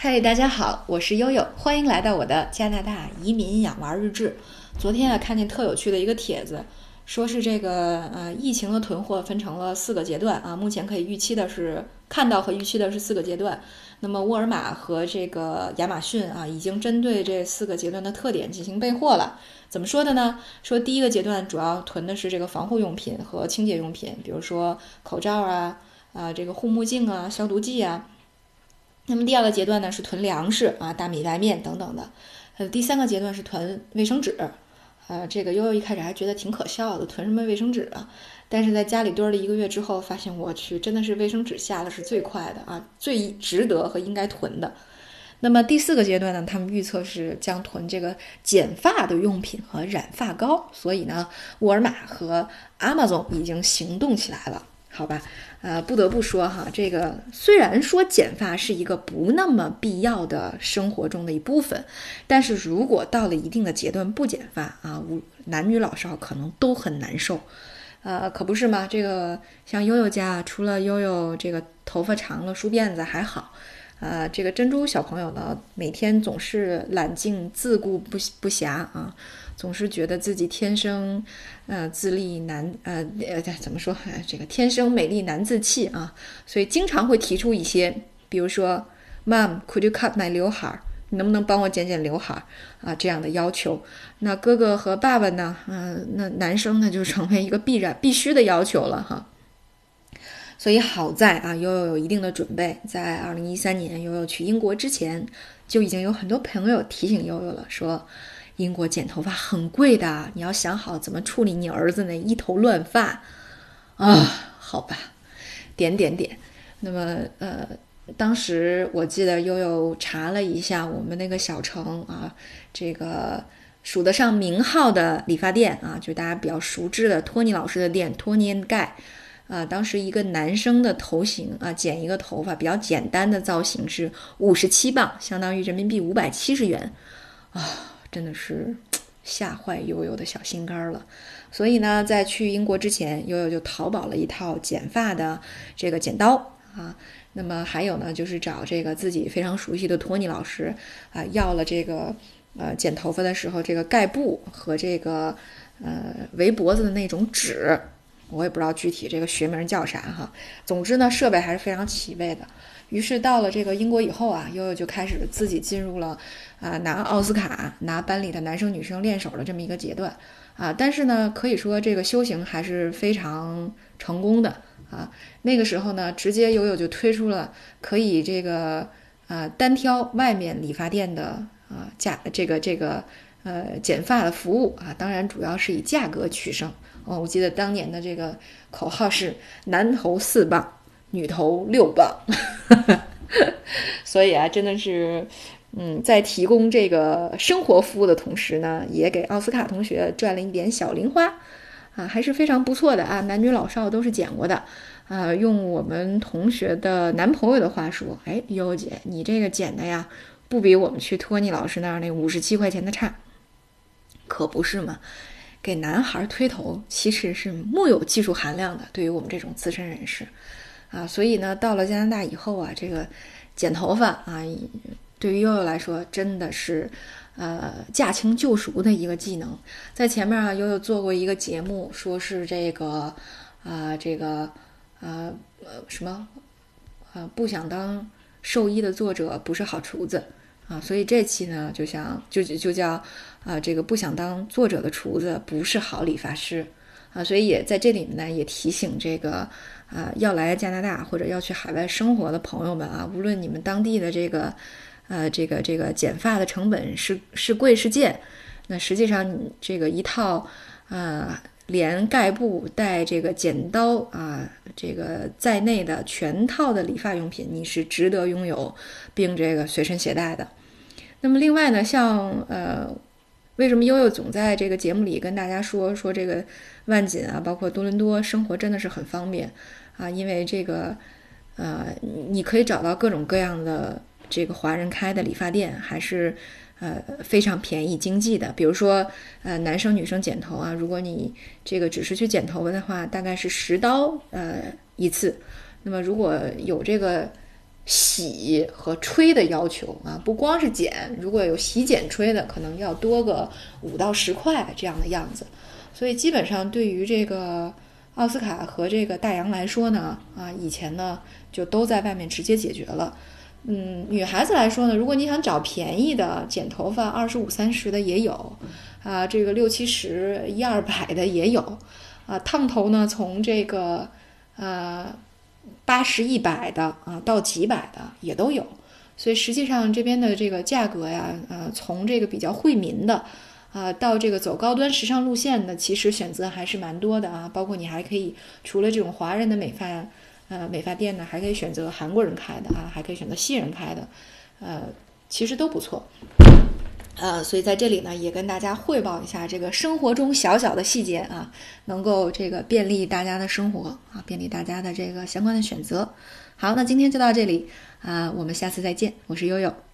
嗨，大家好，我是悠悠，欢迎来到我的加拿大移民养娃日志。昨天啊，看见特有趣的一个帖子，说是这个呃疫情的囤货分成了四个阶段啊，目前可以预期的是看到和预期的是四个阶段。那么沃尔玛和这个亚马逊啊，已经针对这四个阶段的特点进行备货了。怎么说的呢？说第一个阶段主要囤的是这个防护用品和清洁用品，比如说口罩啊啊这个护目镜啊消毒剂啊。那么第二个阶段呢是囤粮食啊，大米、白面等等的。呃，第三个阶段是囤卫生纸。呃，这个悠悠一开始还觉得挺可笑的，囤什么卫生纸啊？但是在家里堆了一个月之后，发现我去，真的是卫生纸下的是最快的啊，最值得和应该囤的。那么第四个阶段呢，他们预测是将囤这个剪发的用品和染发膏。所以呢，沃尔玛和 Amazon 已经行动起来了。好吧，呃，不得不说哈，这个虽然说剪发是一个不那么必要的生活中的一部分，但是如果到了一定的阶段不剪发啊，无男女老少可能都很难受，呃，可不是吗？这个像悠悠家，除了悠悠这个头发长了梳辫子还好，呃，这个珍珠小朋友呢，每天总是懒静自顾不不暇啊。总是觉得自己天生，呃，自立难，呃，呃，怎么说？这个天生美丽难自弃啊，所以经常会提出一些，比如说，Mom，could you cut my 刘海？你能不能帮我剪剪刘海啊？这样的要求。那哥哥和爸爸呢？嗯，那男生呢就成为一个必然、必须的要求了哈。所以好在啊，悠悠有一定的准备，在二零一三年悠悠去英国之前，就已经有很多朋友提醒悠悠了，说。英国剪头发很贵的，你要想好怎么处理你儿子那一头乱发啊？好吧，点点点。那么，呃，当时我记得悠悠查了一下我们那个小城啊，这个数得上名号的理发店啊，就大家比较熟知的托尼老师的店，托尼盖啊。当时一个男生的头型啊，剪一个头发比较简单的造型是五十七磅，相当于人民币五百七十元啊。真的是吓坏悠悠的小心肝了，所以呢，在去英国之前，悠悠就淘宝了一套剪发的这个剪刀啊。那么还有呢，就是找这个自己非常熟悉的托尼老师啊，要了这个呃剪头发的时候这个盖布和这个呃围脖子的那种纸，我也不知道具体这个学名叫啥哈。总之呢，设备还是非常齐备的。于是到了这个英国以后啊，悠悠就开始自己进入了啊拿奥斯卡、拿班里的男生女生练手的这么一个阶段啊。但是呢，可以说这个修行还是非常成功的啊。那个时候呢，直接悠悠就推出了可以这个啊单挑外面理发店的啊价这个这个呃剪发的服务啊。当然主要是以价格取胜哦。我记得当年的这个口号是男头四磅。女头六磅，所以啊，真的是，嗯，在提供这个生活服务的同时呢，也给奥斯卡同学赚了一点小零花，啊，还是非常不错的啊，男女老少都是剪过的，啊，用我们同学的男朋友的话说，哎，悠悠姐，你这个剪的呀，不比我们去托尼老师那儿那五十七块钱的差，可不是嘛？给男孩推头其实是木有技术含量的，对于我们这种资深人士。啊，所以呢，到了加拿大以后啊，这个剪头发啊，对于悠悠来说真的是呃驾轻就熟的一个技能。在前面啊，悠悠做过一个节目，说是这个啊，这个呃呃什么啊，不想当兽医的作者不是好厨子啊，所以这期呢，就想就就叫啊，这个不想当作者的厨子不是好理发师啊，所以也在这里面呢，也提醒这个。啊，要来加拿大或者要去海外生活的朋友们啊，无论你们当地的这个，呃，这个这个剪发的成本是是贵是贱，那实际上你这个一套，啊，连盖布带这个剪刀啊，这个在内的全套的理发用品，你是值得拥有并这个随身携带的。那么另外呢，像呃，为什么悠悠总在这个节目里跟大家说说这个万锦啊，包括多伦多生活真的是很方便。啊，因为这个，呃，你可以找到各种各样的这个华人开的理发店，还是呃非常便宜经济的。比如说，呃，男生女生剪头啊，如果你这个只是去剪头发的话，大概是十刀呃一次。那么如果有这个洗和吹的要求啊，不光是剪，如果有洗剪吹的，可能要多个五到十块这样的样子。所以基本上对于这个奥斯卡和这个大洋来说呢，啊，以前呢就都在外面直接解决了。嗯，女孩子来说呢，如果你想找便宜的剪头发，二十五三十的也有，啊，这个六七十一二百的也有，啊，烫头呢从这个呃。八十一百的啊，到几百的也都有，所以实际上这边的这个价格呀，呃，从这个比较惠民的，啊，到这个走高端时尚路线的，其实选择还是蛮多的啊。包括你还可以除了这种华人的美发，呃，美发店呢，还可以选择韩国人开的啊，还可以选择西人开的，呃，其实都不错。呃，所以在这里呢，也跟大家汇报一下这个生活中小小的细节啊，能够这个便利大家的生活啊，便利大家的这个相关的选择。好，那今天就到这里啊，我们下次再见，我是悠悠。